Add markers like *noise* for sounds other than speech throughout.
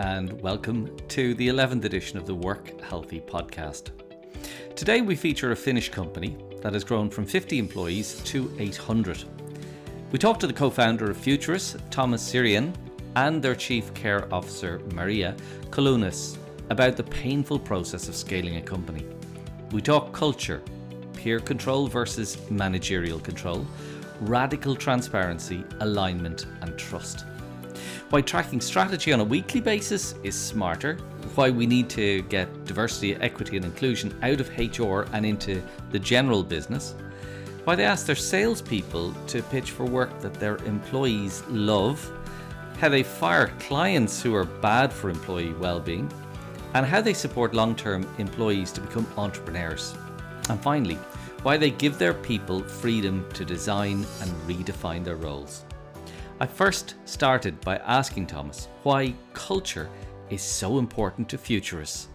and welcome to the 11th edition of the Work Healthy podcast. Today, we feature a Finnish company that has grown from 50 employees to 800. We talk to the co founder of Futurice, Thomas Syrjänen, and their chief care officer, Maria Calonius, about the painful process of scaling a company. We talk culture, peer control versus managerial control, radical transparency, alignment, and trust. Why tracking strategy on a weekly basis is smarter, why we need to get diversity, equity, and inclusion out of HR and into the general business, why they ask their salespeople to pitch for work that their employees love, how they fire clients who are bad for employee well-being, and how they support long-term employees to become entrepreneurs. And finally, why they give their people freedom to design and redefine their roles. I first started by asking Thomas why culture is so important to Futurice.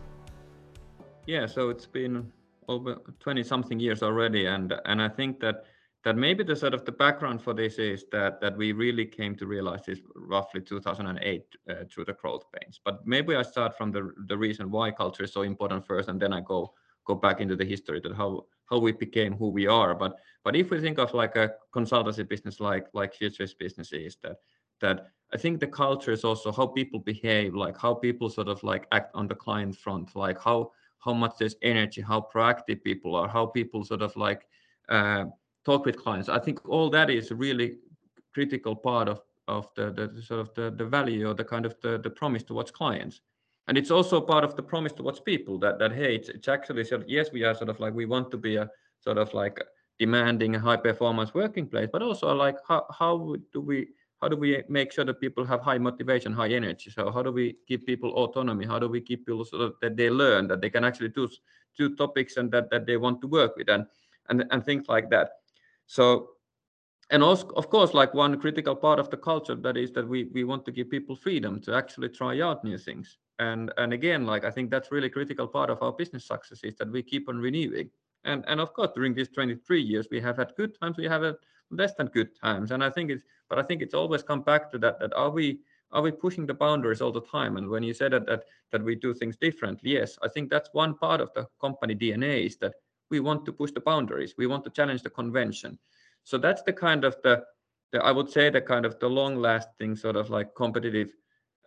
Yeah, so it's been over 20 something years already and and I think that that maybe the sort of the background for this is that that we really came to realize this roughly 2008 uh, through the growth pains. But maybe I start from the the reason why culture is so important first, and then I go go back into the history that how how we became who we are. But but if we think of like a consultancy business like like Futurice businesses, that that I think the culture is also how people behave, like how people sort of like act on the client front, like how how much there's energy, how proactive people are, how people sort of like uh, talk with clients. I think all that is really critical part of of the, the sort of the, the value or the kind of the, the promise towards clients and it's also part of the promise towards people that that hey it's, it's actually yes we are sort of like we want to be a sort of like demanding high performance working place but also like how, how do we how do we make sure that people have high motivation high energy? So how do we give people autonomy? How do we keep people so that they learn that they can actually do two topics and that, that they want to work with and and and things like that? So and also of course like one critical part of the culture that is that we we want to give people freedom to actually try out new things. And and again like i think that's really critical part of our business success is that we keep on renewing. And and of course during these 23 years we have had good times we have had less than good times. And i think it's but i think it's always come back to that that are we are we pushing the boundaries all the time? And when you said that that, that we do things differently yes i think that's one part of the company dna is that we want to push the boundaries. We want to challenge the convention so that's the kind of the, the i would say the kind of the long lasting sort of like competitive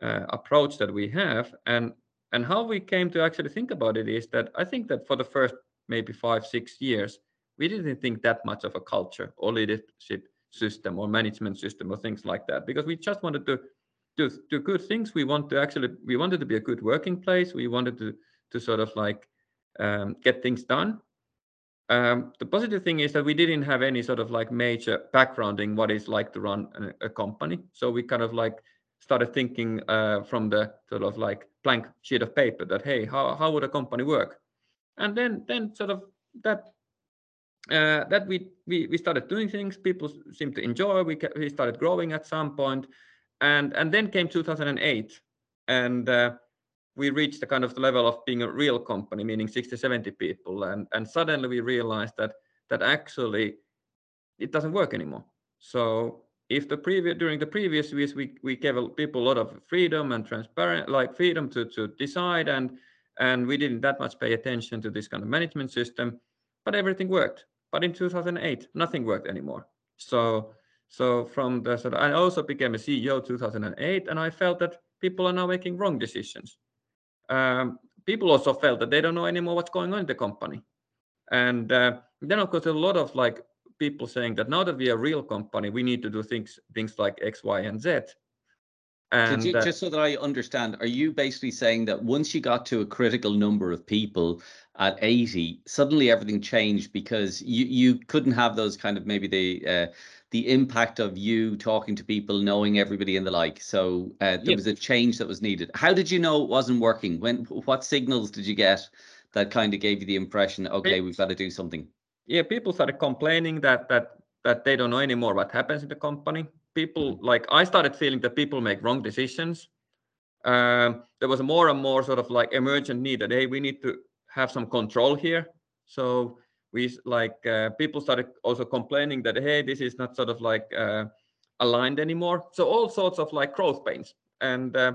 uh, approach that we have. And and how we came to actually think about it is that i think that for the first maybe five six years we didn't think that much of a culture or leadership system or management system or things like that because we just wanted to do, do good things. We want to actually we wanted to be a good working place. We wanted to to sort of like um, get things done um, the positive thing is that we didn't have any sort of like major background in what it's like to run a, a company. So we kind of like started thinking uh, from the sort of like blank sheet of paper that hey how, how would a company work? And then then sort of that uh, that we, we we started doing things. People seemed to enjoy. We, we started growing at some point. And and then came 2008 and uh, we reached the kind of the level of being a real company meaning 60 70 people and and suddenly we realized that that actually it doesn't work anymore. So if the previous during the previous years we, we gave people a lot of freedom and transparent like freedom to, to decide and and we didn't that much pay attention to this kind of management system but everything worked. But in 2008 nothing worked anymore. So so from the sort of, i also became a ceo 2008 and i felt that people are now making wrong decisions um, people also felt that they don't know anymore what's going on in the company and uh, then of course a lot of like people saying that now that we are a real company, we need to do things things like X, Y, and Z. And you, uh, just so that I understand, are you basically saying that once you got to a critical number of people at 80, suddenly everything changed because you you couldn't have those kind of maybe the uh, the impact of you talking to people, knowing everybody and the like. So uh, there yep. was a change that was needed. How did you know it wasn't working? When what signals did you get that kind of gave you the impression, okay, we've got to do something? yeah, people started complaining that that that they don't know anymore what happens in the company. People like I started feeling that people make wrong decisions. Um, there was more and more sort of like emergent need that hey, we need to have some control here. So we like uh, people started also complaining that hey, this is not sort of like uh, aligned anymore. So all sorts of like growth pains and. Uh,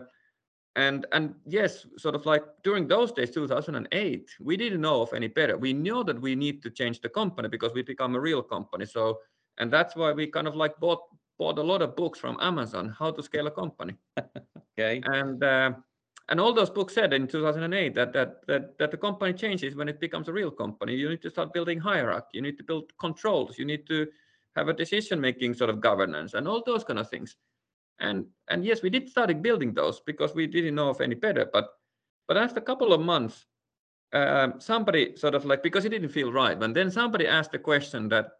and and yes sort of like during those days 2008 we didn't know of any better we knew that we need to change the company because we become a real company so and that's why we kind of like bought bought a lot of books from amazon how to scale a company. *laughs* Okay. And uh, and all those books said in 2008 that, that that that the company changes when it becomes a real company. You need to start building hierarchy. You need to build controls. You need to have a decision making sort of governance and all those kind of things. And and yes we did start building those because we didn't know of any better but but after a couple of months um, somebody sort of like because it didn't feel right and then somebody asked the question that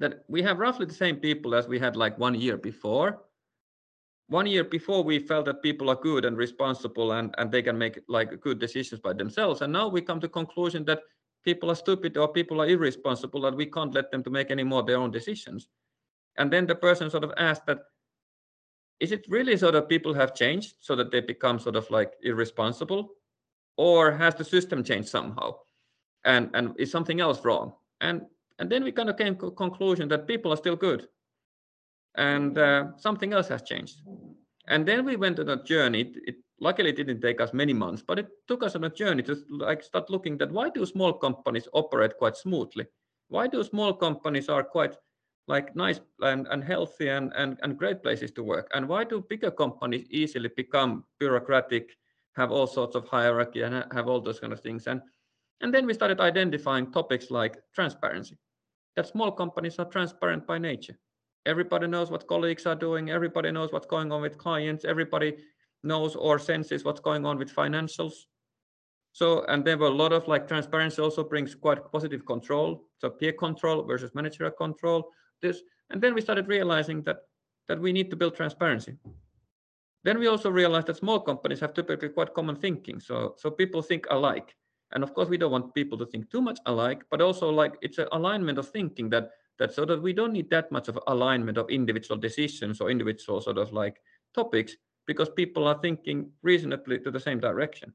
that we have roughly the same people as we had like one year before. One year before we felt that people are good and responsible and, and they can make like good decisions by themselves. And now we come to conclusion that people are stupid or people are irresponsible and we can't let them to make any more their own decisions. And then the person sort of asked that is it really so that people have changed so that they become sort of like irresponsible? Or has the system changed somehow? And and is something else wrong? And and then we kind of came to conclusion that people are still good. And uh, something else has changed. And then we went on a journey. It, it luckily it didn't take us many months but it took us on a journey to like start looking that why do small companies operate quite smoothly? Why do small companies are quite like nice and, and healthy and, and, and great places to work. And why do bigger companies easily become bureaucratic, have all sorts of hierarchy and have all those kind of things? And, and then we started identifying topics like transparency, that small companies are transparent by nature. Everybody knows what colleagues are doing. Everybody knows what's going on with clients. Everybody knows or senses what's going on with financials. So, and there were a lot of like transparency also brings quite positive control. So peer control versus managerial control this and then we started realizing that that we need to build transparency then we also realized that small companies have typically quite common thinking so so people think alike and of course we don't want people to think too much alike but also like it's an alignment of thinking that that so that we don't need that much of alignment of individual decisions or individual sort of like topics because people are thinking reasonably to the same direction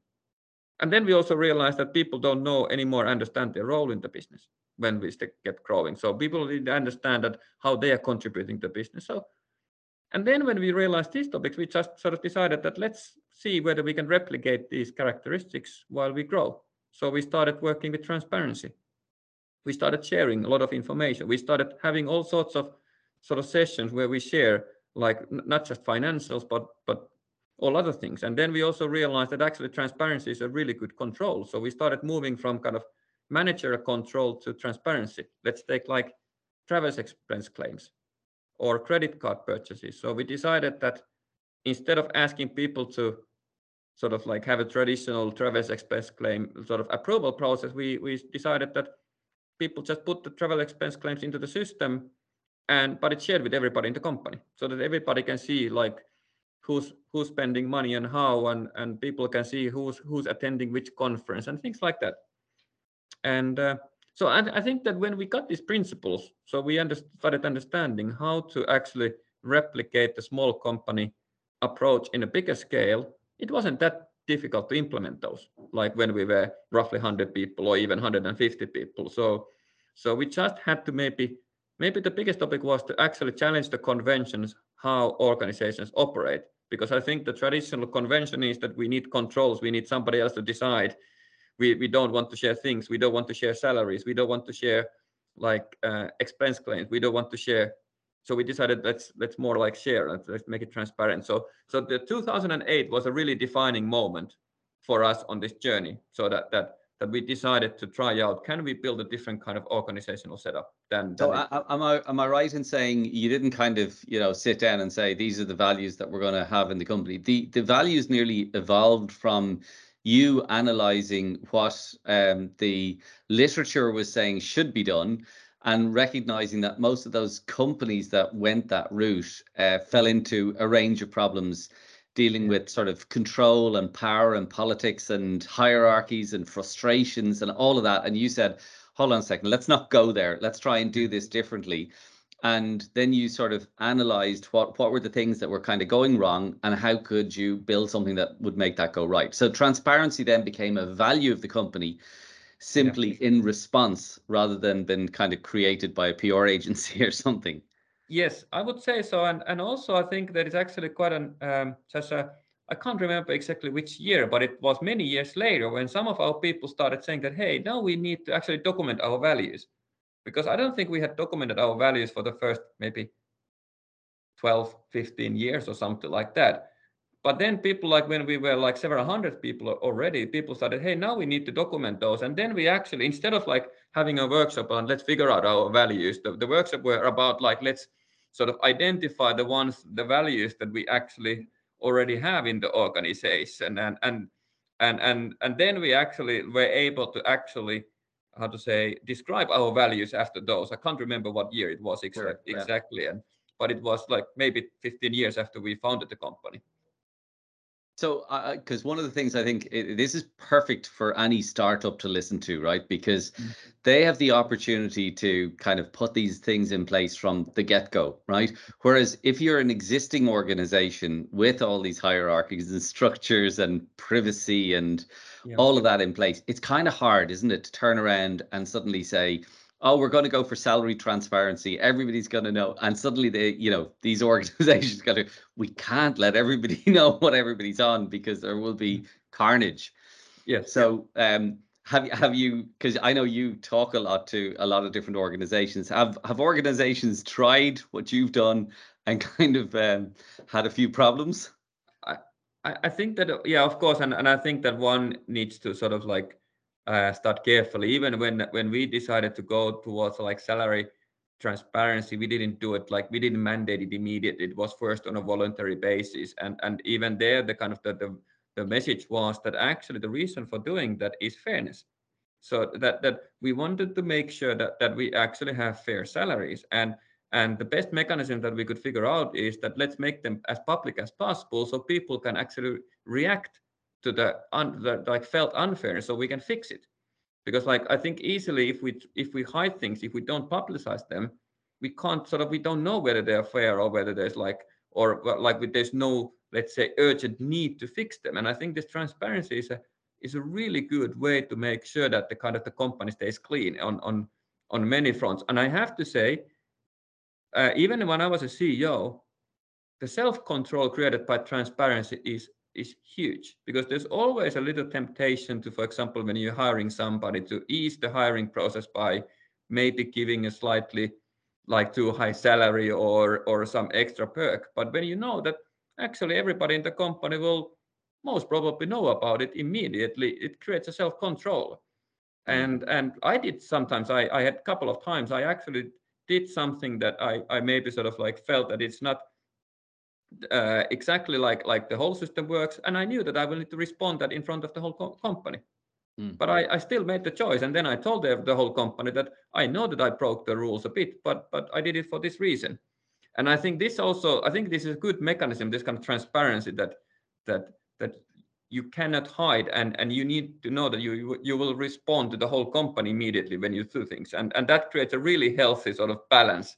and then we also realized that people don't know anymore understand their role in the business when we get growing. So people need to understand that how they are contributing to business. So, and then when we realized these topics, we just sort of decided that let's see whether we can replicate these characteristics while we grow. So we started working with transparency. We started sharing a lot of information. We started having all sorts of sort of sessions where we share like not just financials, but but all other things. And then we also realized that actually transparency is a really good control. So we started moving from kind of manager control to transparency. Let's take like travel expense claims or credit card purchases. So we decided that instead of asking people to sort of like have a traditional travel expense claim sort of approval process, we, we decided that people just put the travel expense claims into the system and but it's shared with everybody in the company so that everybody can see like who's who's spending money and how and and people can see who's who's attending which conference and things like that. And uh, so I, I, think that when we got these principles, so we under, started understanding how to actually replicate the small company approach in a bigger scale, it wasn't that difficult to implement those, like when we were roughly 100 people or even 150 people. So, so we just had to maybe, maybe the biggest topic was to actually challenge the conventions how organizations operate, because I think the traditional convention is that we need controls, we need somebody else to decide we, we don't want to share things we don't want to share salaries we don't want to share like uh, expense claims we don't want to share so we decided let's let's more like share. Let's, let's make it transparent. So so the 2008 was a really defining moment for us on this journey. So that that that we decided to try out can we build a different kind of organizational setup than, than so am i am i right in saying you didn't kind of you know sit down and say these are the values that we're going to have in the company the the values nearly evolved from you analyzing what um, the literature was saying should be done and recognizing that most of those companies that went that route uh, fell into a range of problems dealing with sort of control and power and politics and hierarchies and frustrations and all of that. And you said hold on a second let's not go there. Let's try and do this differently. And then you sort of analyzed what what were the things that were kind of going wrong and how could you build something that would make that go right? So transparency then became a value of the company simply yeah. in response rather than been kind of created by a pr *laughs* agency or something yes i would say so and and also i think that it's actually quite an um, just a I can't remember exactly which year, but it was many years later when some of our people started saying that, hey, now we need to actually document our values. Because I don't think we had documented our values for the first maybe 12, 15 years or something like that. But then people like when we were like several hundred people already, people started, hey, now we need to document those. And then we actually, instead of like having a workshop on let's figure out our values, the, the workshop were about like let's sort of identify the ones, the values that we actually already have in the organization and and and and and then we actually were able to actually how to say describe our values after those i can't remember what year it was exa- sure, yeah. exactly and but it was like maybe 15 years after we founded the company so, because uh, one of the things I think it, this is perfect for any startup to listen to, right? Because mm. they have the opportunity to kind of put these things in place from the get go, right? Whereas if you're an existing organization with all these hierarchies and structures and privacy and yeah. all of that in place, it's kind of hard, isn't it, to turn around and suddenly say, oh, we're going to go for salary transparency. Everybody's going to know. And suddenly they, you know, these *laughs* organizations got to, we can't let everybody *laughs* know what everybody's on because there will be mm. carnage. Yeah. So, um, have you have you because I know you talk a lot to a lot of different organizations. Have have organizations tried what you've done and *laughs* kind of um, had a few problems? I I think that yeah, of course, and and I think that one needs to sort of like uh, start carefully. Even when when we decided to go towards like salary transparency, we didn't do it like we didn't mandate it immediately. It was first on a voluntary basis, and and even there, the kind of the the, the message was that actually the reason for doing that is fairness. So that that we wanted to make sure that that we actually have fair salaries and and the best mechanism that we could figure out is that let's make them as public as possible so people can actually react to the, un, the like felt unfair so we can fix it. Because like i think easily if we if we hide things if we don't publicize them we can't sort of we don't know whether they're fair or whether there's like or like there's no let's say urgent need to fix them. And i think this transparency is a is a really good way to make sure that the kind of the company stays clean on on on many fronts. And i have to say uh, even when i was a ceo the self-control created by transparency is is huge because there's always a little temptation to, for example, when you're hiring somebody to ease the hiring process by maybe giving a slightly like too high salary or or some extra perk. But when you know that actually everybody in the company will most probably know about it immediately, it creates a self-control. Mm. And and I did sometimes I, I had a couple of times I actually did something that I, I maybe sort of like felt that it's not uh, exactly like like the whole system works and i knew that i will need to respond that in front of the whole co- company mm. but I, I still made the choice and then i told the, the whole company that i know that i broke the rules a bit but but i did it for this reason and i think this also i think this is a good mechanism this kind of transparency that that that you cannot hide and and you need to know that you you will respond to the whole company immediately when you do things and and that creates a really healthy sort of balance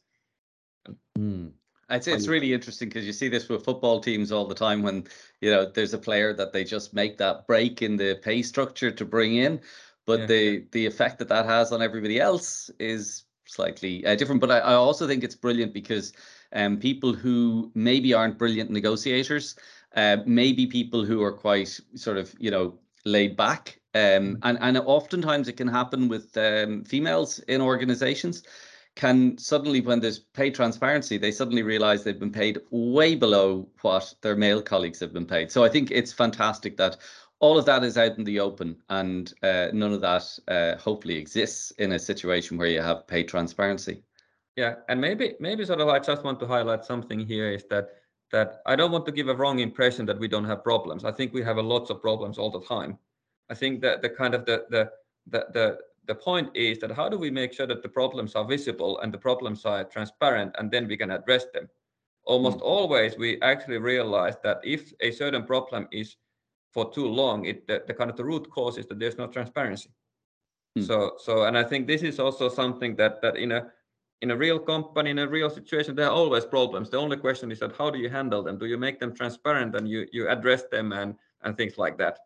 mm. It's it's really interesting because you see this with football teams all the time when you know there's a player that they just make that break in the pay structure to bring in, but yeah. the the effect that that has on everybody else is slightly uh, different. But I, I also think it's brilliant because um, people who maybe aren't brilliant negotiators, uh, maybe people who are quite sort of you know laid back, um, mm. and and oftentimes it can happen with um, females in organizations can suddenly, when there's pay transparency, they suddenly realize they've been paid way below what their male colleagues have been paid. So I think it's fantastic that all of that is out in the open and uh, none of that uh, hopefully exists in a situation where you have pay transparency. Yeah, and maybe maybe sort of I just want to highlight something here is that that I don't want to give a wrong impression that we don't have problems. I think we have a lots of problems all the time. I think that the kind of the the the the the point is that how do we make sure that the problems are visible and the problems are transparent and then we can address them? Almost mm. always we actually realize that if a certain problem is for too long it the, the kind of the root cause is that there's no transparency. Mm. so so and i think this is also something that that in a in a real company in a real situation there are always problems. The only question is that how do you handle them? Do you make them transparent and you you address them and and things like that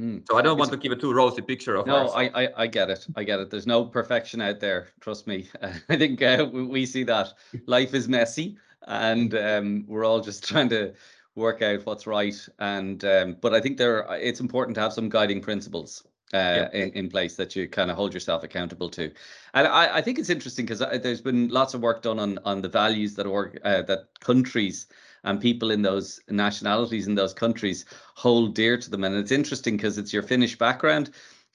Mm. So I don't want to give a too rosy picture of. No, I, I, I get it. I get it. There's no perfection out there. Trust me. *laughs* I think uh, we, we, see that life is messy, and um, we're all just *laughs* trying to work out what's right. And um, but I think there it's important to have some guiding principles uh, in, in place that you kind of hold yourself accountable to. And I, I think it's interesting because uh, there's been lots of work done on on the values that org, uh, that countries and people in those nationalities in those countries hold dear to them. And it's interesting because it's your Finnish background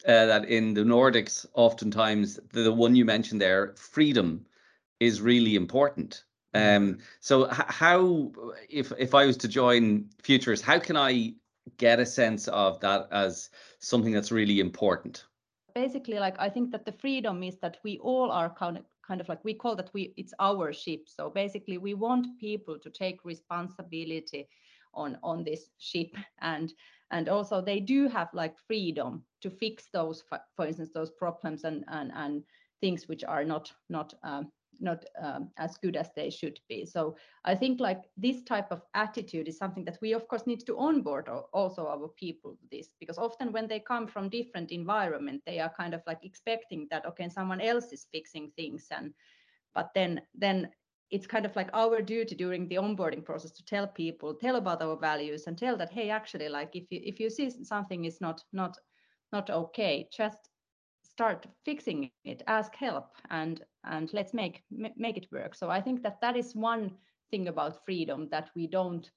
uh, that in the Nordics, oftentimes the, the one you mentioned there, freedom is really important. Mm-hmm. Um, so how, if if I was to join Futurice, how can I get a sense of that as something that's really important? Basically, like I think that the freedom is that we all are kind of kind of like we call that we it's our ship. So basically, we want people to take responsibility on on this ship and and also they do have like freedom to fix those for instance those problems and and and things which are not not um, not um, as good as they should be. So I think like this type of attitude is something that we of course need to onboard also our people this because often when they come from different environment they are kind of like expecting that okay someone else is fixing things and but then then it's kind of like our duty during the onboarding process to tell people tell about our values and tell that hey actually like if you if you see something is not not not okay just start fixing it ask help and and let's make make it work. So i think that that is one thing about freedom that we don't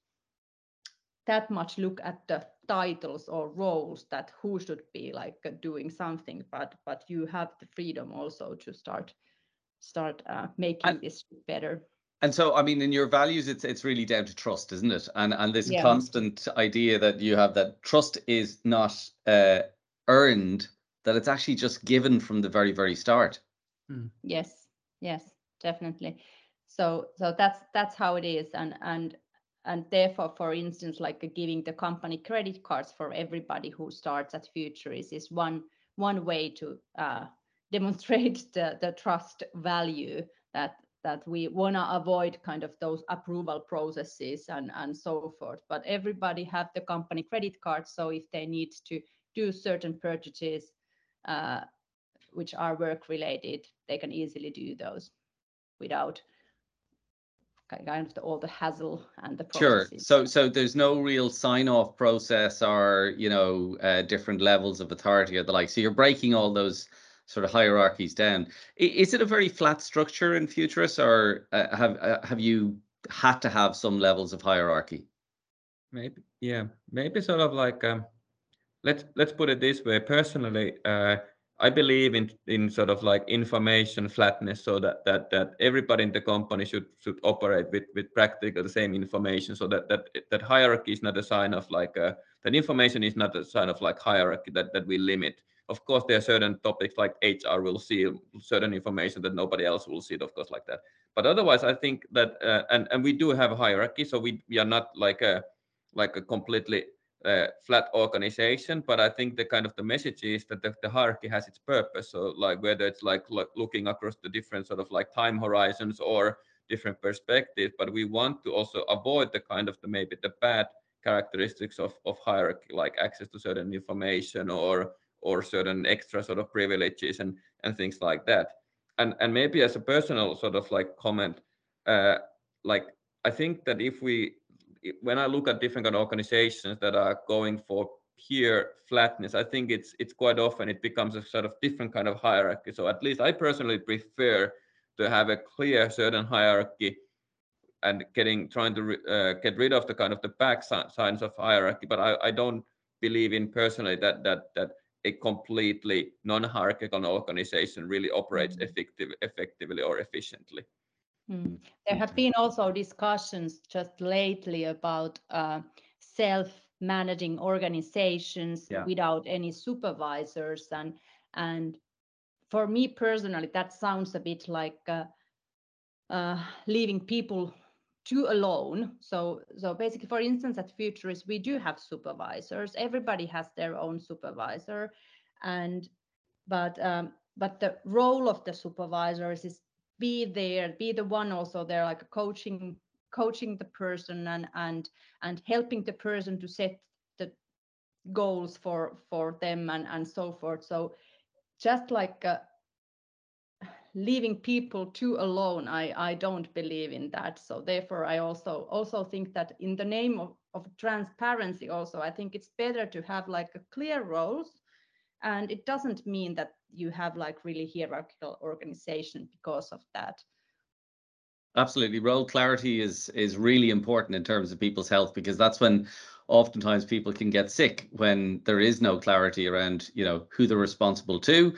that much look at the titles or roles that who should be like doing something but but you have the freedom also to start start uh, making and, this better. And so i mean in your values it's it's really down to trust isn't it? And and this yeah. constant idea that you have that trust is not uh, earned that it's actually just given from the very very start. Mm. yes yes definitely. So so that's that's how it is and and and therefore for instance like giving the company credit cards for everybody who starts at Futurice is one one way to uh, *laughs* demonstrate the the trust value that that we want to avoid kind of those approval processes and and so forth. But everybody have the company credit card so if they need to do certain purchases uh, which are work related, they can easily do those without kind of the, all the hassle and the processes. Sure. So so there's no real sign off process or you know uh, different levels of authority or the like. So you're breaking all those sort of hierarchies down. Is it a very flat structure in Futurice, or uh, have uh, have you had to have some levels of hierarchy? Maybe yeah, maybe sort of like um, let's let's put it this way. Personally, uh, I believe in in sort of like information flatness, so that that that everybody in the company should should operate with with practically the same information, so that that that hierarchy is not a sign of like a, uh, that information is not a sign of like hierarchy that that we limit. Of course, there are certain topics like HR will see certain information that nobody else will see, it, of course, like that. But otherwise, I think that uh, and and we do have a hierarchy, so we we are not like a like a completely uh, flat organization but i think the kind of the message is that the, the, hierarchy has its purpose. So like whether it's like, looking across the different sort of like time horizons or different perspectives but we want to also avoid the kind of the maybe the bad characteristics of, of hierarchy like access to certain information or or certain extra sort of privileges and and things like that. And and maybe as a personal sort of like comment uh like i think that if we when I look at different kind of organizations that are going for pure flatness, I think it's it's quite often it becomes a sort of different kind of hierarchy. So at least I personally prefer to have a clear certain hierarchy and getting trying to uh, get rid of the kind of the back signs of hierarchy. But I, I don't believe in personally that that that a completely non-hierarchical organization really operates mm-hmm. effective, effectively or efficiently. Mm. There have been also discussions just lately about uh, self-managing organizations yeah. without any supervisors, and and for me personally, that sounds a bit like uh, uh, leaving people too alone. So so basically, for instance, at Futurice, we do have supervisors. Everybody has their own supervisor, and but um, but the role of the supervisors is be there be the one also there like coaching coaching the person and and and helping the person to set the goals for for them and and so forth. So just like uh, leaving people too alone i i don't believe in that. So therefore i also also think that in the name of, of transparency also i think it's better to have like a clear roles and it doesn't mean that you have like really hierarchical organization because of that absolutely role clarity is is really important in terms of people's health because that's when oftentimes people can get sick when there is no clarity around you know who they're responsible to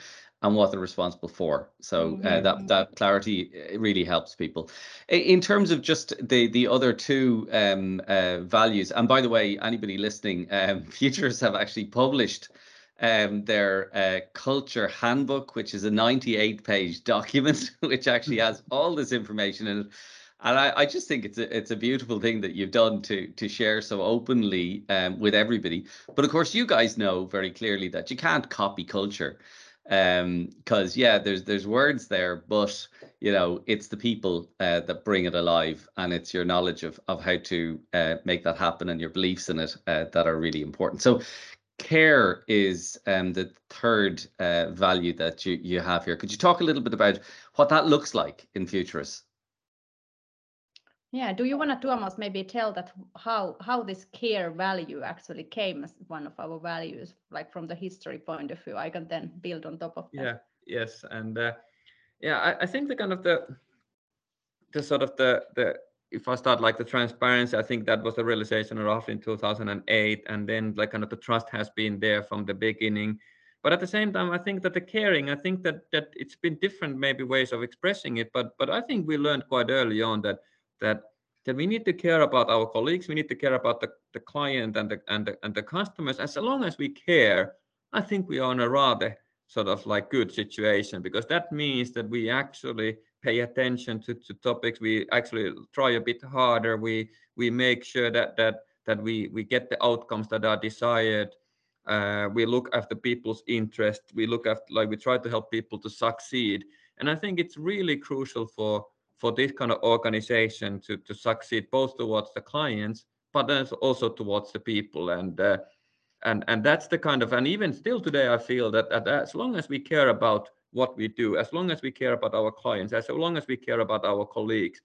and what they're responsible for. So uh, that mm-hmm. that clarity uh, really helps people. In terms of just the the other two um, uh, values, and by the way, anybody listening, um, *laughs* Futurice have actually published um, their uh, culture handbook, which is a 98 page document, *laughs* which actually has all this information in it. And I, I just think it's a it's a beautiful thing that you've done to to share so openly um, with everybody. But of course, you guys know very clearly that you can't copy culture um because yeah there's there's words there but you know it's the people uh, that bring it alive and it's your knowledge of of how to uh, make that happen and your beliefs in it uh, that are really important so care is um the third uh, value that you you have here could you talk a little bit about what that looks like in Futurice yeah, do you want to, Tuomas, maybe tell that how how this care value actually came as one of our values, like from the history point of view? I can then build on top of that. Yeah, yes, and uh, yeah, I, I think the kind of the the sort of the the if I start like the transparency, I think that was the realization roughly in 2008, and then like kind of the trust has been there from the beginning. But at the same time, I think that the caring, I think that that it's been different maybe ways of expressing it, but but I think we learned quite early on that that that we need to care about our colleagues, we need to care about the, the client and the, and the and the customers. As long as we care, I think we are in a rather sort of like good situation because that means that we actually pay attention to, to topics. We actually try a bit harder. We we make sure that that that we we get the outcomes that are desired. Uh, we look after people's interest. We look after like we try to help people to succeed. And I think it's really crucial for for this kind of organization to, to succeed both towards the clients but also towards the people and uh, and and that's the kind of and even still today i feel that, that as long as we care about what we do as long as we care about our clients as long as we care about our colleagues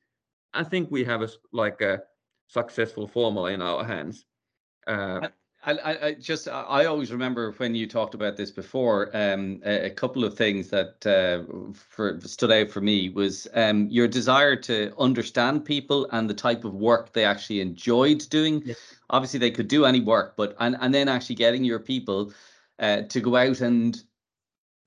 i think we have a like a successful formula in our hands uh, I, I, just I always remember when you talked about this before. Um, a, a couple of things that uh, for, stood out for me was um, your desire to understand people and the type of work they actually enjoyed doing. Yes. Obviously, they could do any work, but and and then actually getting your people uh, to go out and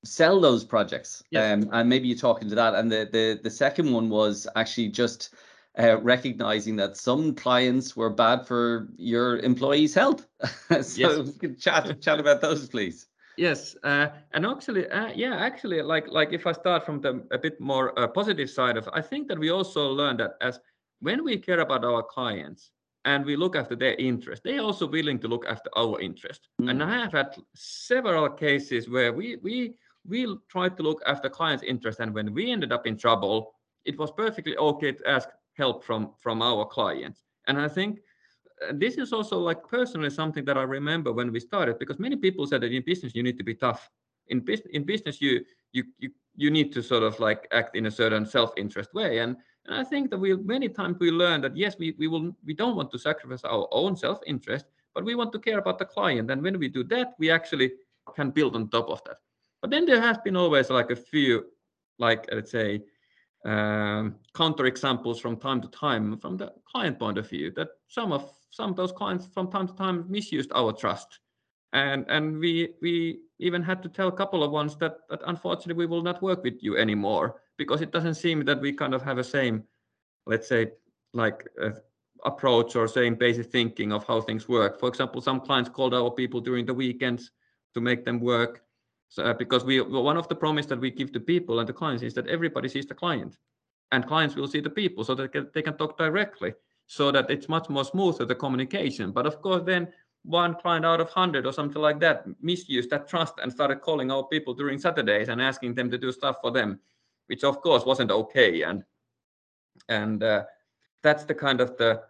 sell those projects. Um, and maybe you talk into that. And the the the second one was actually just uh, recognizing that some clients were bad for your employees' health. *laughs* so yes. chat chat about those, please. Yes, uh, and actually, uh, yeah, actually, like like if I start from the a bit more uh, positive side of, I think that we also learned that as when we care about our clients and we look after their interest, they are also willing to look after our interest. Mm. And I have had several cases where we we we tried to look after clients' interest, and when we ended up in trouble, it was perfectly okay to ask help from from our clients. And i think uh, this is also like personally something that i remember when we started because many people said that in business you need to be tough. In business in business you you you, you need to sort of like act in a certain self-interest way. And and i think that we many times we learn that yes we, we will we don't want to sacrifice our own self-interest but we want to care about the client. And when we do that we actually can build on top of that but then there has been always like a few like let's say um, counter examples from time to time from the client point of view that some of some of those clients from time to time misused our trust. And and we we even had to tell a couple of ones that that unfortunately we will not work with you anymore because it doesn't seem that we kind of have a same let's say like uh, approach or same basic thinking of how things work. For example some clients called our people during the weekends to make them work so, uh, because we one of the promise that we give to people and the clients is that everybody sees the client, and clients will see the people, so that they can, talk directly, so that it's much more smoother the communication. But of course, then one client out of hundred or something like that misused that trust and started calling our people during Saturdays and asking them to do stuff for them, which of course wasn't okay. And and uh, that's the kind of the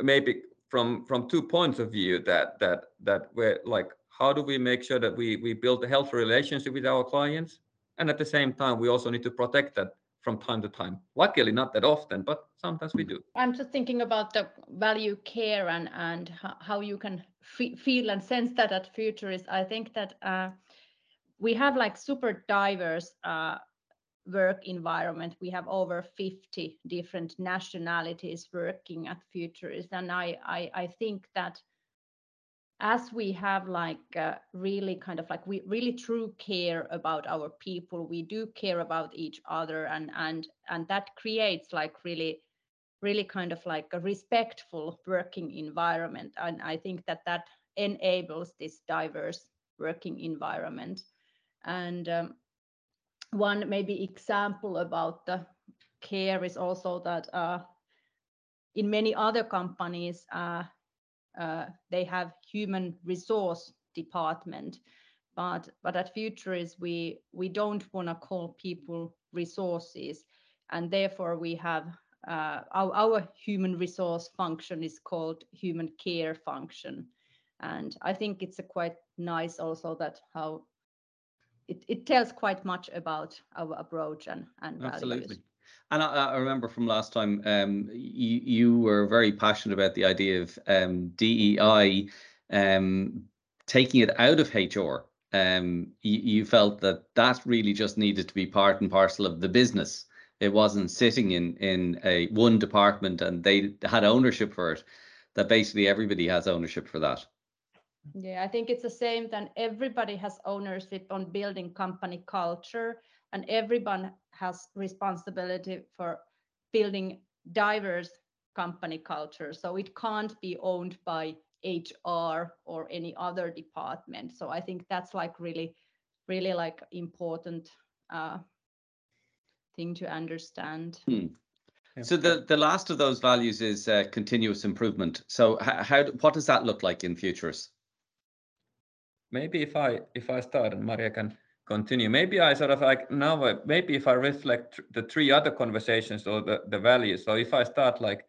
maybe from from two points of view that that that where like how do we make sure that we we build a healthy relationship with our clients and at the same time we also need to protect that from time to time luckily not that often but sometimes we do i'm just thinking about the value care and and how you can feel and sense that at Futurice i think that uh, we have like super diverse uh, work environment. We have over 50 different nationalities working at Futurice. And I, I, I think that as we have like uh, really kind of like we really true care about our people we do care about each other and and and that creates like really really kind of like a respectful working environment and i think that that enables this diverse working environment. And um, one maybe example about the care is also that uh, in many other companies, uh, they have human resource department, but but at Futurice we we don't want to call people resources, and therefore we have uh, our, our human resource function is called human care function, and I think it's a quite nice also that how it, it tells quite much about our approach and, and Absolutely. Values. And I, I, remember from last time, um, you, you were very passionate about the idea of um, DEI um, taking it out of HR. Um, you, you, felt that that really just needed to be part and parcel of the business. It wasn't sitting in in a one department and they had ownership for it. That basically everybody has ownership for that. Yeah, I think it's the same that everybody has ownership on building company culture and everyone has responsibility for building diverse company culture. So it can't be owned by HR or any other department. So I think that's like really, really like important uh, thing to understand. Hmm. So the, the last of those values is uh, continuous improvement. So how, how what does that look like in Futurice? maybe if I if I start and Maria can continue, maybe I sort of like now maybe if I reflect the three other conversations or the the values. So if I start like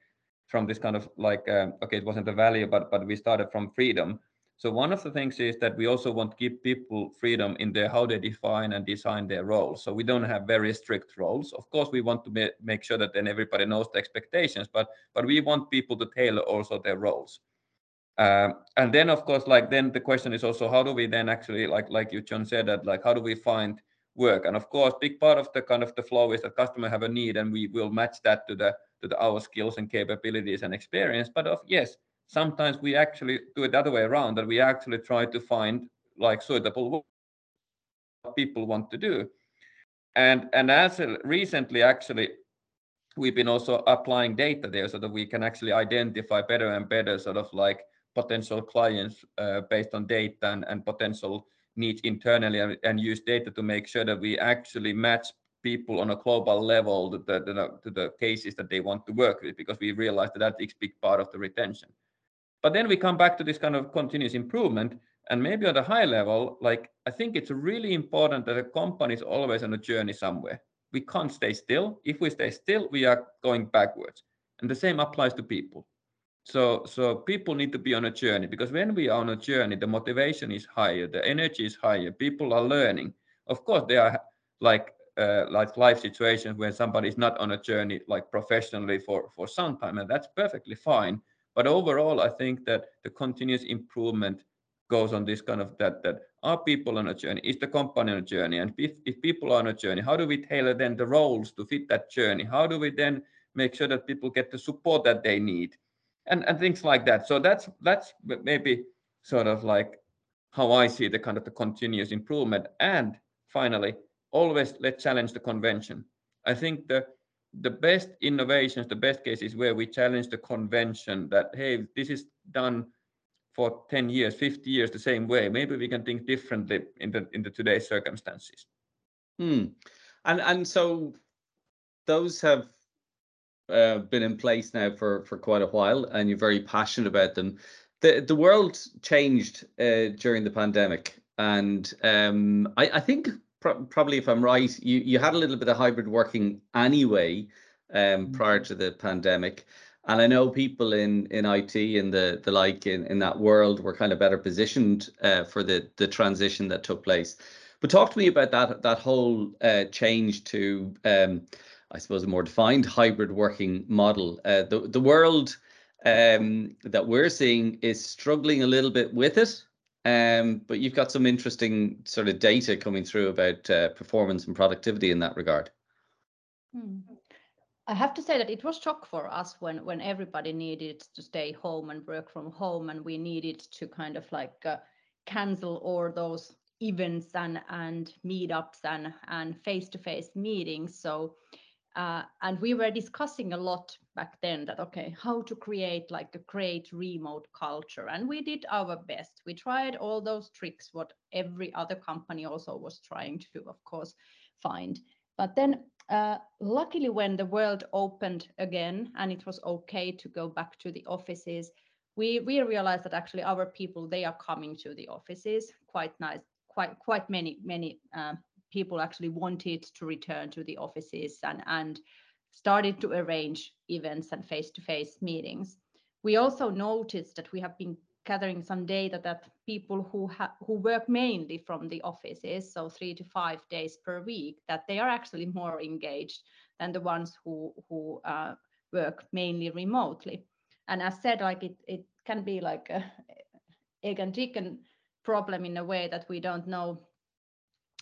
from this kind of like um, okay, it wasn't the value, but but we started from freedom. So one of the things is that we also want to give people freedom in their how they define and design their roles. So we don't have very strict roles. Of course, we want to make sure that then everybody knows the expectations, but but we want people to tailor also their roles. Um, and then of course like then the question is also how do we then actually like like you john said that like how do we find work? And of course big part of the kind of the flow is that customer have a need and we will match that to the to the, our skills and capabilities and experience. But of yes sometimes we actually do it the other way around that we actually try to find like suitable what people want to do. And and as recently actually we've been also applying data there so that we can actually identify better and better sort of like potential clients uh, based on data and, potential needs internally and, use data to make sure that we actually match people on a global level to the, the, to the cases that they want to work with because we realize that that is a big part of the retention. But then we come back to this kind of continuous improvement and maybe on the high level, like I think it's really important that a company is always on a journey somewhere. We can't stay still. If we stay still, we are going backwards. And the same applies to people so so people need to be on a journey because when we are on a journey the motivation is higher the energy is higher people are learning. Of course there are like uh, like life situations where somebody is not on a journey like professionally for for some time and that's perfectly fine. But overall i think that the continuous improvement goes on this kind of that that are people on a journey? Is the company on a journey? And if, if people are on a journey how do we tailor then the roles to fit that journey? How do we then make sure that people get the support that they need and and things like that. So that's that's maybe sort of like how I see the kind of the continuous improvement. And finally, always let's challenge the convention. I think the the best innovations, the best cases where we challenge the convention that hey, this is done for 10 years, 50 years the same way. Maybe we can think differently in the in the today's circumstances. Hmm. And and so those have uh, been in place now for for quite a while, and you're very passionate about them. the The world changed uh, during the pandemic, and um, I, I think pro- probably, if I'm right, you you had a little bit of hybrid working anyway um, mm-hmm. prior to the pandemic. And I know people in in IT and the the like in, in that world were kind of better positioned uh, for the the transition that took place. But talk to me about that that whole uh, change to, um, I suppose, a more defined hybrid working model. Uh, the the world um, that we're seeing is struggling a little bit with it. Um, but you've got some interesting sort of data coming through about uh, performance and productivity in that regard. Hmm. I have to say that it was shock for us when when everybody needed to stay home and work from home, and we needed to kind of like uh, cancel all those events and and meetups and and face to face meetings. So uh, and we were discussing a lot back then that okay how to create like a great remote culture. And we did our best. We tried all those tricks what every other company also was trying to of course find. But then uh, luckily when the world opened again and it was okay to go back to the offices we we realized that actually our people they are coming to the offices quite nice quite quite many many uh, people actually wanted to return to the offices and, and started to arrange events and face-to-face meetings. We also noticed that we have been gathering some data that people who ha- who work mainly from the offices, so three to five days per week, that they are actually more engaged than the ones who who uh, work mainly remotely. And as said, like it it can be like a egg and chicken problem in a way that we don't know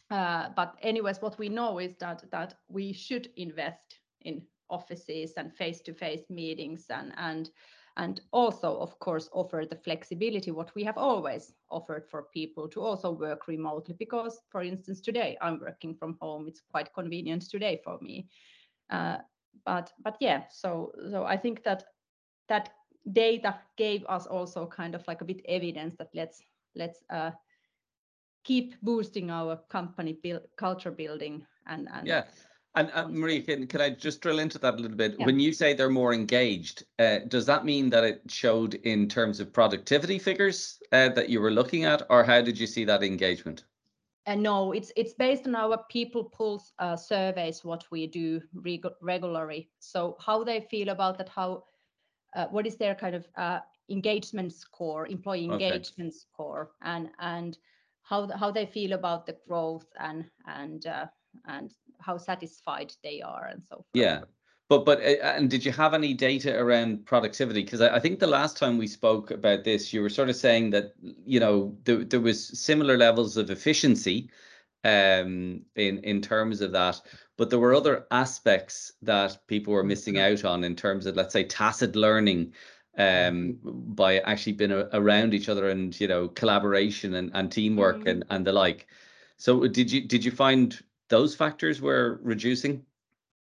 uh, but anyways, what we know is that that we should invest in offices and face-to-face meetings and and and also of course offer the flexibility what we have always offered for people to also work remotely. Because for instance today i'm working from home. It's quite convenient today for me. Uh, but but yeah so so i think that that data gave us also kind of like a bit evidence that let's let's uh, keep boosting our company build, culture building and, and yeah and Maria, can, can I just drill into that a little bit? Yeah. When you say they're more engaged, uh, does that mean that it showed in terms of productivity figures uh, that you were looking at, or how did you see that engagement? Uh, no, it's it's based on our people pulse uh, surveys, what we do reg regularly. So how they feel about that, how uh, what is their kind of uh, engagement score, employee engagement okay. score, and and how how they feel about the growth and and uh, and how satisfied they are and so forth. Yeah. But but uh, and did you have any data around productivity? Because I, I, think the last time we spoke about this, you were sort of saying that you know there, there was similar levels of efficiency um, in in terms of that, but there were other aspects that people were missing mm-hmm. out on in terms of let's say tacit learning um, by actually being a, around each other and you know collaboration and, and teamwork mm-hmm. and, and the like. So did you did you find those factors were reducing?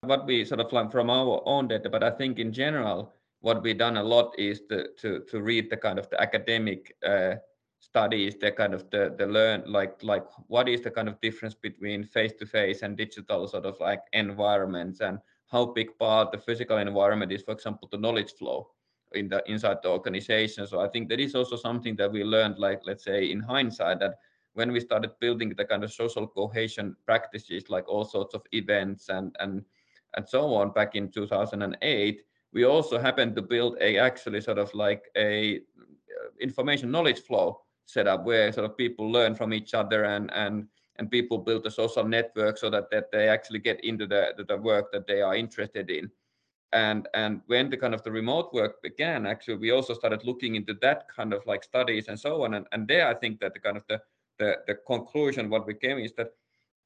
What we sort of learned from our own data, but I think in general, what we've done a lot is to to to read the kind of the academic uh, studies, the kind of the the learn like like what is the kind of difference between face to face and digital sort of like environments and how big part the physical environment is, for example, the knowledge flow in the inside the organization. So I think that is also something that we learned, like let's say in hindsight, that when we started building the kind of social cohesion practices, like all sorts of events and and and so on back in 2008, we also happened to build a actually sort of like a uh, information knowledge flow setup where sort of people learn from each other and and and people build a social network so that, that they actually get into the, the work that they are interested in and and when the kind of the remote work began actually we also started looking into that kind of like studies and so on. And, and there i think that the kind of the the, the conclusion what we came is that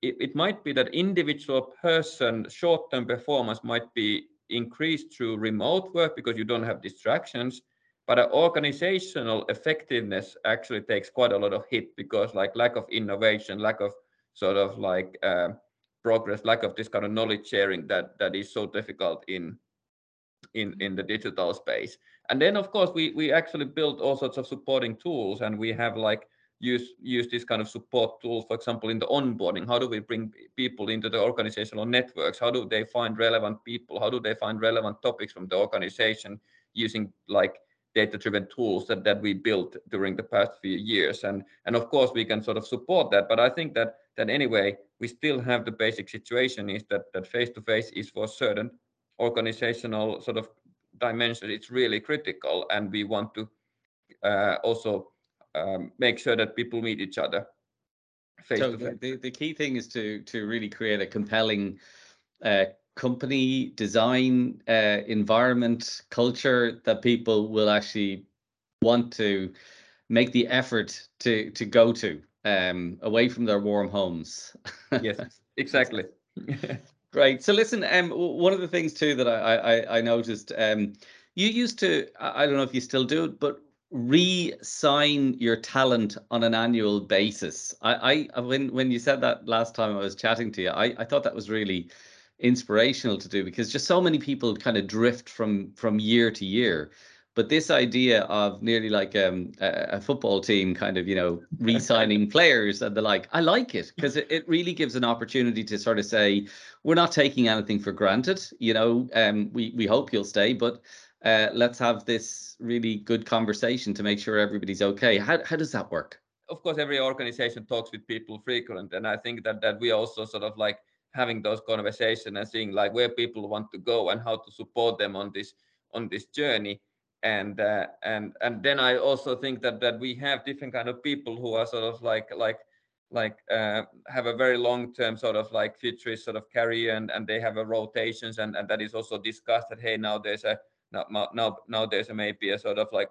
it, it might be that individual person short-term performance might be increased through remote work because you don't have distractions but organizational effectiveness actually takes quite a lot of hit because like lack of innovation lack of sort of like uh, progress lack of this kind of knowledge sharing that that is so difficult in in mm-hmm. in the digital space. And then of course we we actually built all sorts of supporting tools and we have like use use this kind of support tools for example in the onboarding. How do we bring people into the organizational networks? How do they find relevant people? How do they find relevant topics from the organization using like data driven tools that, that we built during the past few years? And and of course we can sort of support that but i think that that anyway we still have the basic situation is that that face to face is for certain organizational sort of dimension, it's really critical, and we want to uh, also um, make sure that people meet each other so the, the key thing is to to really create a compelling uh, company design uh, environment culture that people will actually want to make the effort to to go to um, away from their warm homes. yes, *laughs* exactly. *laughs* Great. So listen, um, one of the things too that I I, I noticed, um, you used to I don't know if you still do it, but re-sign your talent on an annual basis. I, I when when you said that last time I was chatting to you, I, I thought that was really inspirational to do because just so many people kind of drift from from year to year. But this idea of nearly like um, a, a football team kind of, you know, re-signing *laughs* players and the like, I like it because it, it really gives an opportunity to sort of say, we're not taking anything for granted. You know, um, we we hope you'll stay, but uh, let's have this really good conversation to make sure everybody's okay. How, how does that work? Of course, every organization talks with people frequent, and I think that that we also sort of like having those conversations and seeing like where people want to go and how to support them on this on this journey. And uh, and and then I also think that that we have different kind of people who are sort of like like like uh, have a very long term sort of like Futurice sort of career and, and they have a rotations and, and that is also discussed that hey now there's a now now now there's a maybe a sort of like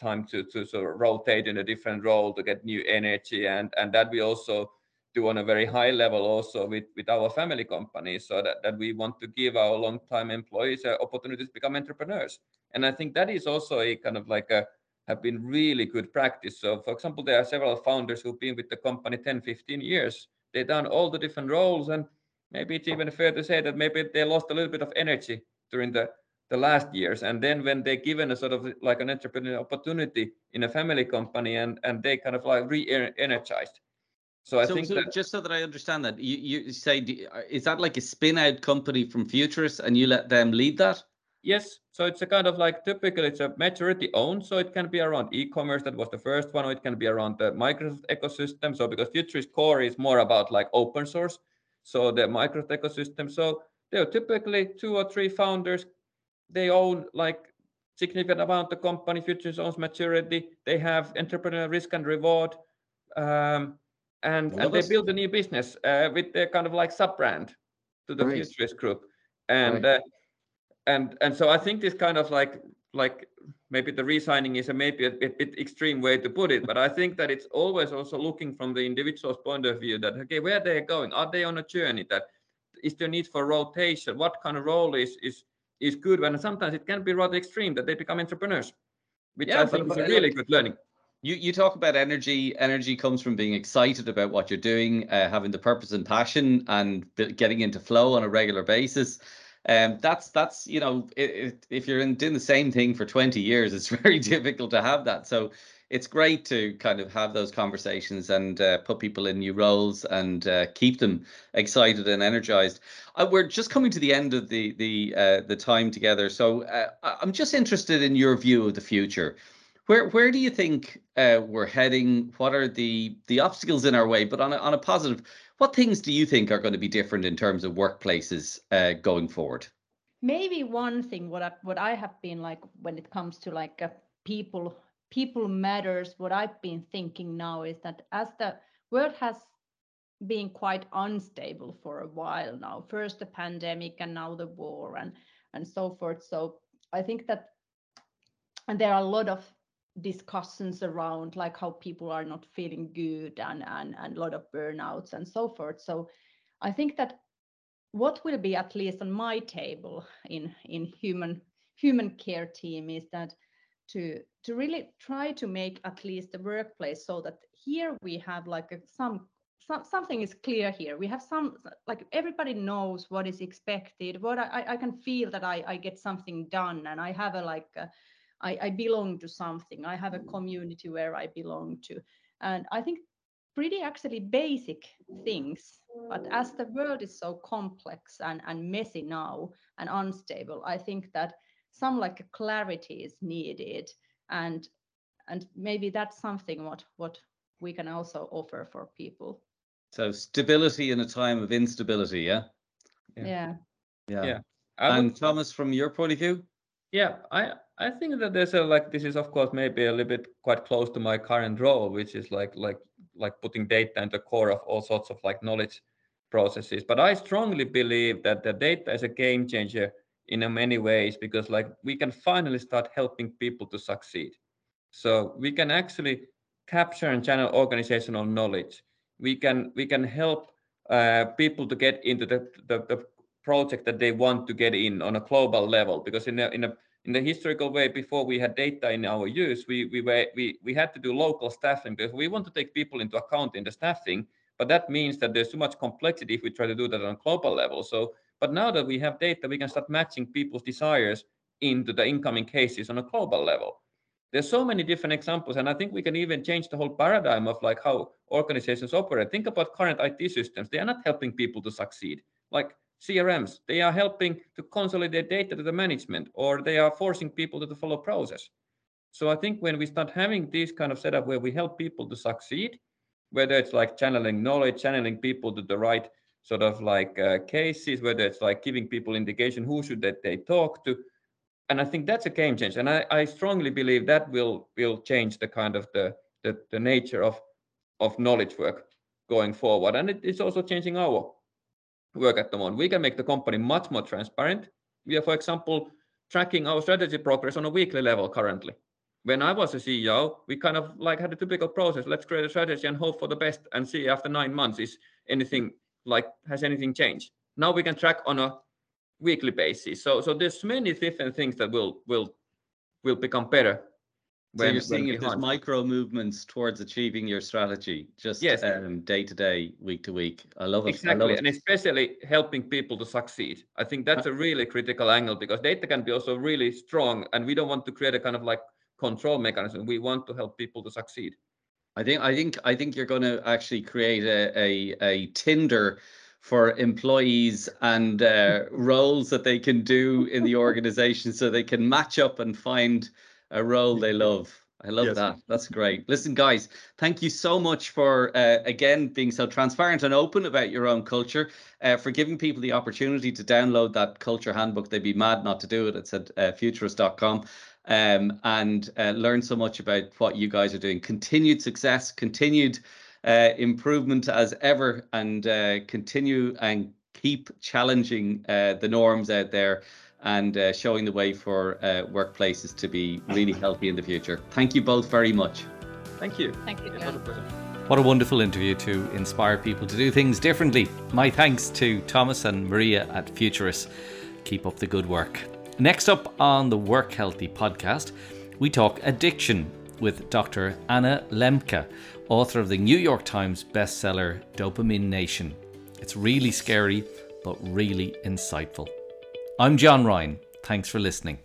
time to to sort of rotate in a different role to get new energy and and that we also do on a very high level also with with our family companies so that, that we want to give our long time employees uh, opportunities to become entrepreneurs. And i think that is also a kind of like a have been really good practice. So for example there are several founders who've been with the company 10 15 years. They've done all the different roles and maybe it's even fair to say that maybe they lost a little bit of energy during the the last years. And then when they're given a sort of like an entrepreneurial opportunity in a family company and and they kind of like re-energized so i so, think so that, just so that i understand that you, you say is that like a spin out company from Futurice and you let them lead that? Yes. So it's a kind of like typically it's a majority owned so it can be around e-commerce that was the first one or it can be around the microsoft ecosystem. So because Futurice core is more about like open source so the microsoft ecosystem so there are typically two or three founders. They own like significant amount of company Futurice owns maturity they have entrepreneurial risk and reward um, and, and they build a new business uh, with their kind of like sub brand to the nice. Futurice group and right. uh, and and so i think this kind of like like maybe the resigning is a maybe a bit, bit, extreme way to put it but i think that it's always also looking from the individual's point of view that okay where they're going are they on a journey that is there need for rotation what kind of role is is is good when sometimes it can be rather extreme that they become entrepreneurs, which yeah, I think is a really good learning. You, you talk about energy. Energy comes from being excited about what you're doing, uh, having the purpose and passion, and getting into flow on a regular basis. Um, that's that's you know, it, it, if you're in, doing the same thing for 20 years, it's *laughs* very difficult to have that. So it's great to kind of have those conversations and uh, put people in new roles and uh, keep them excited and energized. Uh, we're just coming to the end of the the uh, the time together, so uh, I'm just interested in your view of the future. Where where do you think uh, we're heading? What are the the obstacles in our way? But on a, on a positive, what things do you think are going to be different in terms of workplaces going forward? Maybe one thing what I, what I have been like when it comes to like people people matters what i've been thinking now is that as the world has been quite unstable for a while now first the pandemic and now the war and and so forth so i think that and there are a lot of discussions around like how people are not feeling good and and, and a lot of burnouts and so forth. So i think that what will be at least on my table in in human human care team is that to to really try to make at least the workplace so that here we have like a, some, some something is clear here. We have some like everybody knows what is expected what i, I can feel that I, I get something done and i have a like a, I, I belong to something. I have a mm. community where i belong to. And i think pretty actually basic things but as the world is so complex and, and messy now and unstable i think that some like clarity is needed. And and maybe that's something what what we can also offer for people. So stability in a time of instability yeah? Yeah. Yeah, yeah. and would, thomas from your point of view? Yeah i i think that there's a like this is of course maybe a little bit quite close to my current role which is like like like putting data in the core of all sorts of like knowledge processes. But I strongly believe that the data is a game changer in many ways because like we can finally start helping people to succeed. So we can actually capture and channel organizational knowledge. We can we can help uh, people to get into the, the, the project that they want to get in on a global level because in a, in a in the historical way before we had data in our use we we were we, we had to do local staffing because we want to take people into account in the staffing but that means that there's too much complexity if we try to do that on a global level. So but now that we have data we can start matching people's desires into the incoming cases on a global level. There's so many different examples and i think we can even change the whole paradigm of like how organizations operate. Think about current it systems. They are not helping people to succeed. Like CRMs. They are helping to consolidate data to the management, or they are forcing people to follow process. So I think when we start having this kind of setup where we help people to succeed, whether it's like channeling knowledge, channeling people to the right sort of like uh, cases, whether it's like giving people indication who should that they talk to, and I think that's a game changer. And I, I strongly believe that will will change the kind of the the, the nature of of knowledge work going forward, and it, it's also changing our work at the moment. We can make the company much more transparent. We are, for example, tracking our strategy progress on a weekly level currently. When I was a CEO, we kind of like had a typical process. Let's create a strategy and hope for the best and see after nine months is anything like has anything changed. Now we can track on a weekly basis. So so there's many different things that will will will become better so you're seeing if there's micro movements towards achieving your strategy, just yes. um, day to day, week to week. I love it. Exactly, love it. and especially helping people to succeed. I think that's a really critical angle because data can be also really strong, and we don't want to create a kind of like control mechanism. We want to help people to succeed. I think I think I think you're going to actually create a a, a Tinder for employees and uh, *laughs* roles that they can do in the *laughs* organization, so they can match up and find a role they love. I love yes. that. That's great. Listen, guys, thank you so much for uh, again being so transparent and open about your own culture, uh, for giving people the opportunity to download that culture handbook. They'd be mad not to do it. It's at uh, futurice.com um, and uh, learn so much about what you guys are doing. Continued success, continued uh, improvement as ever, and uh, continue and keep challenging the norms out there and uh, showing the way for uh, workplaces to be really healthy in the future. Thank you both very much. Thank you. Thank you. What a wonderful interview to inspire people to do things differently. My thanks to Thomas and Maria at Futurice. Keep up the good work. Next up on the Work Healthy podcast, we talk addiction with Dr. Anna Lembke, author of the New York Times bestseller Dopamine Nation. It's really scary, but really insightful. I'm John Ryan. Thanks for listening.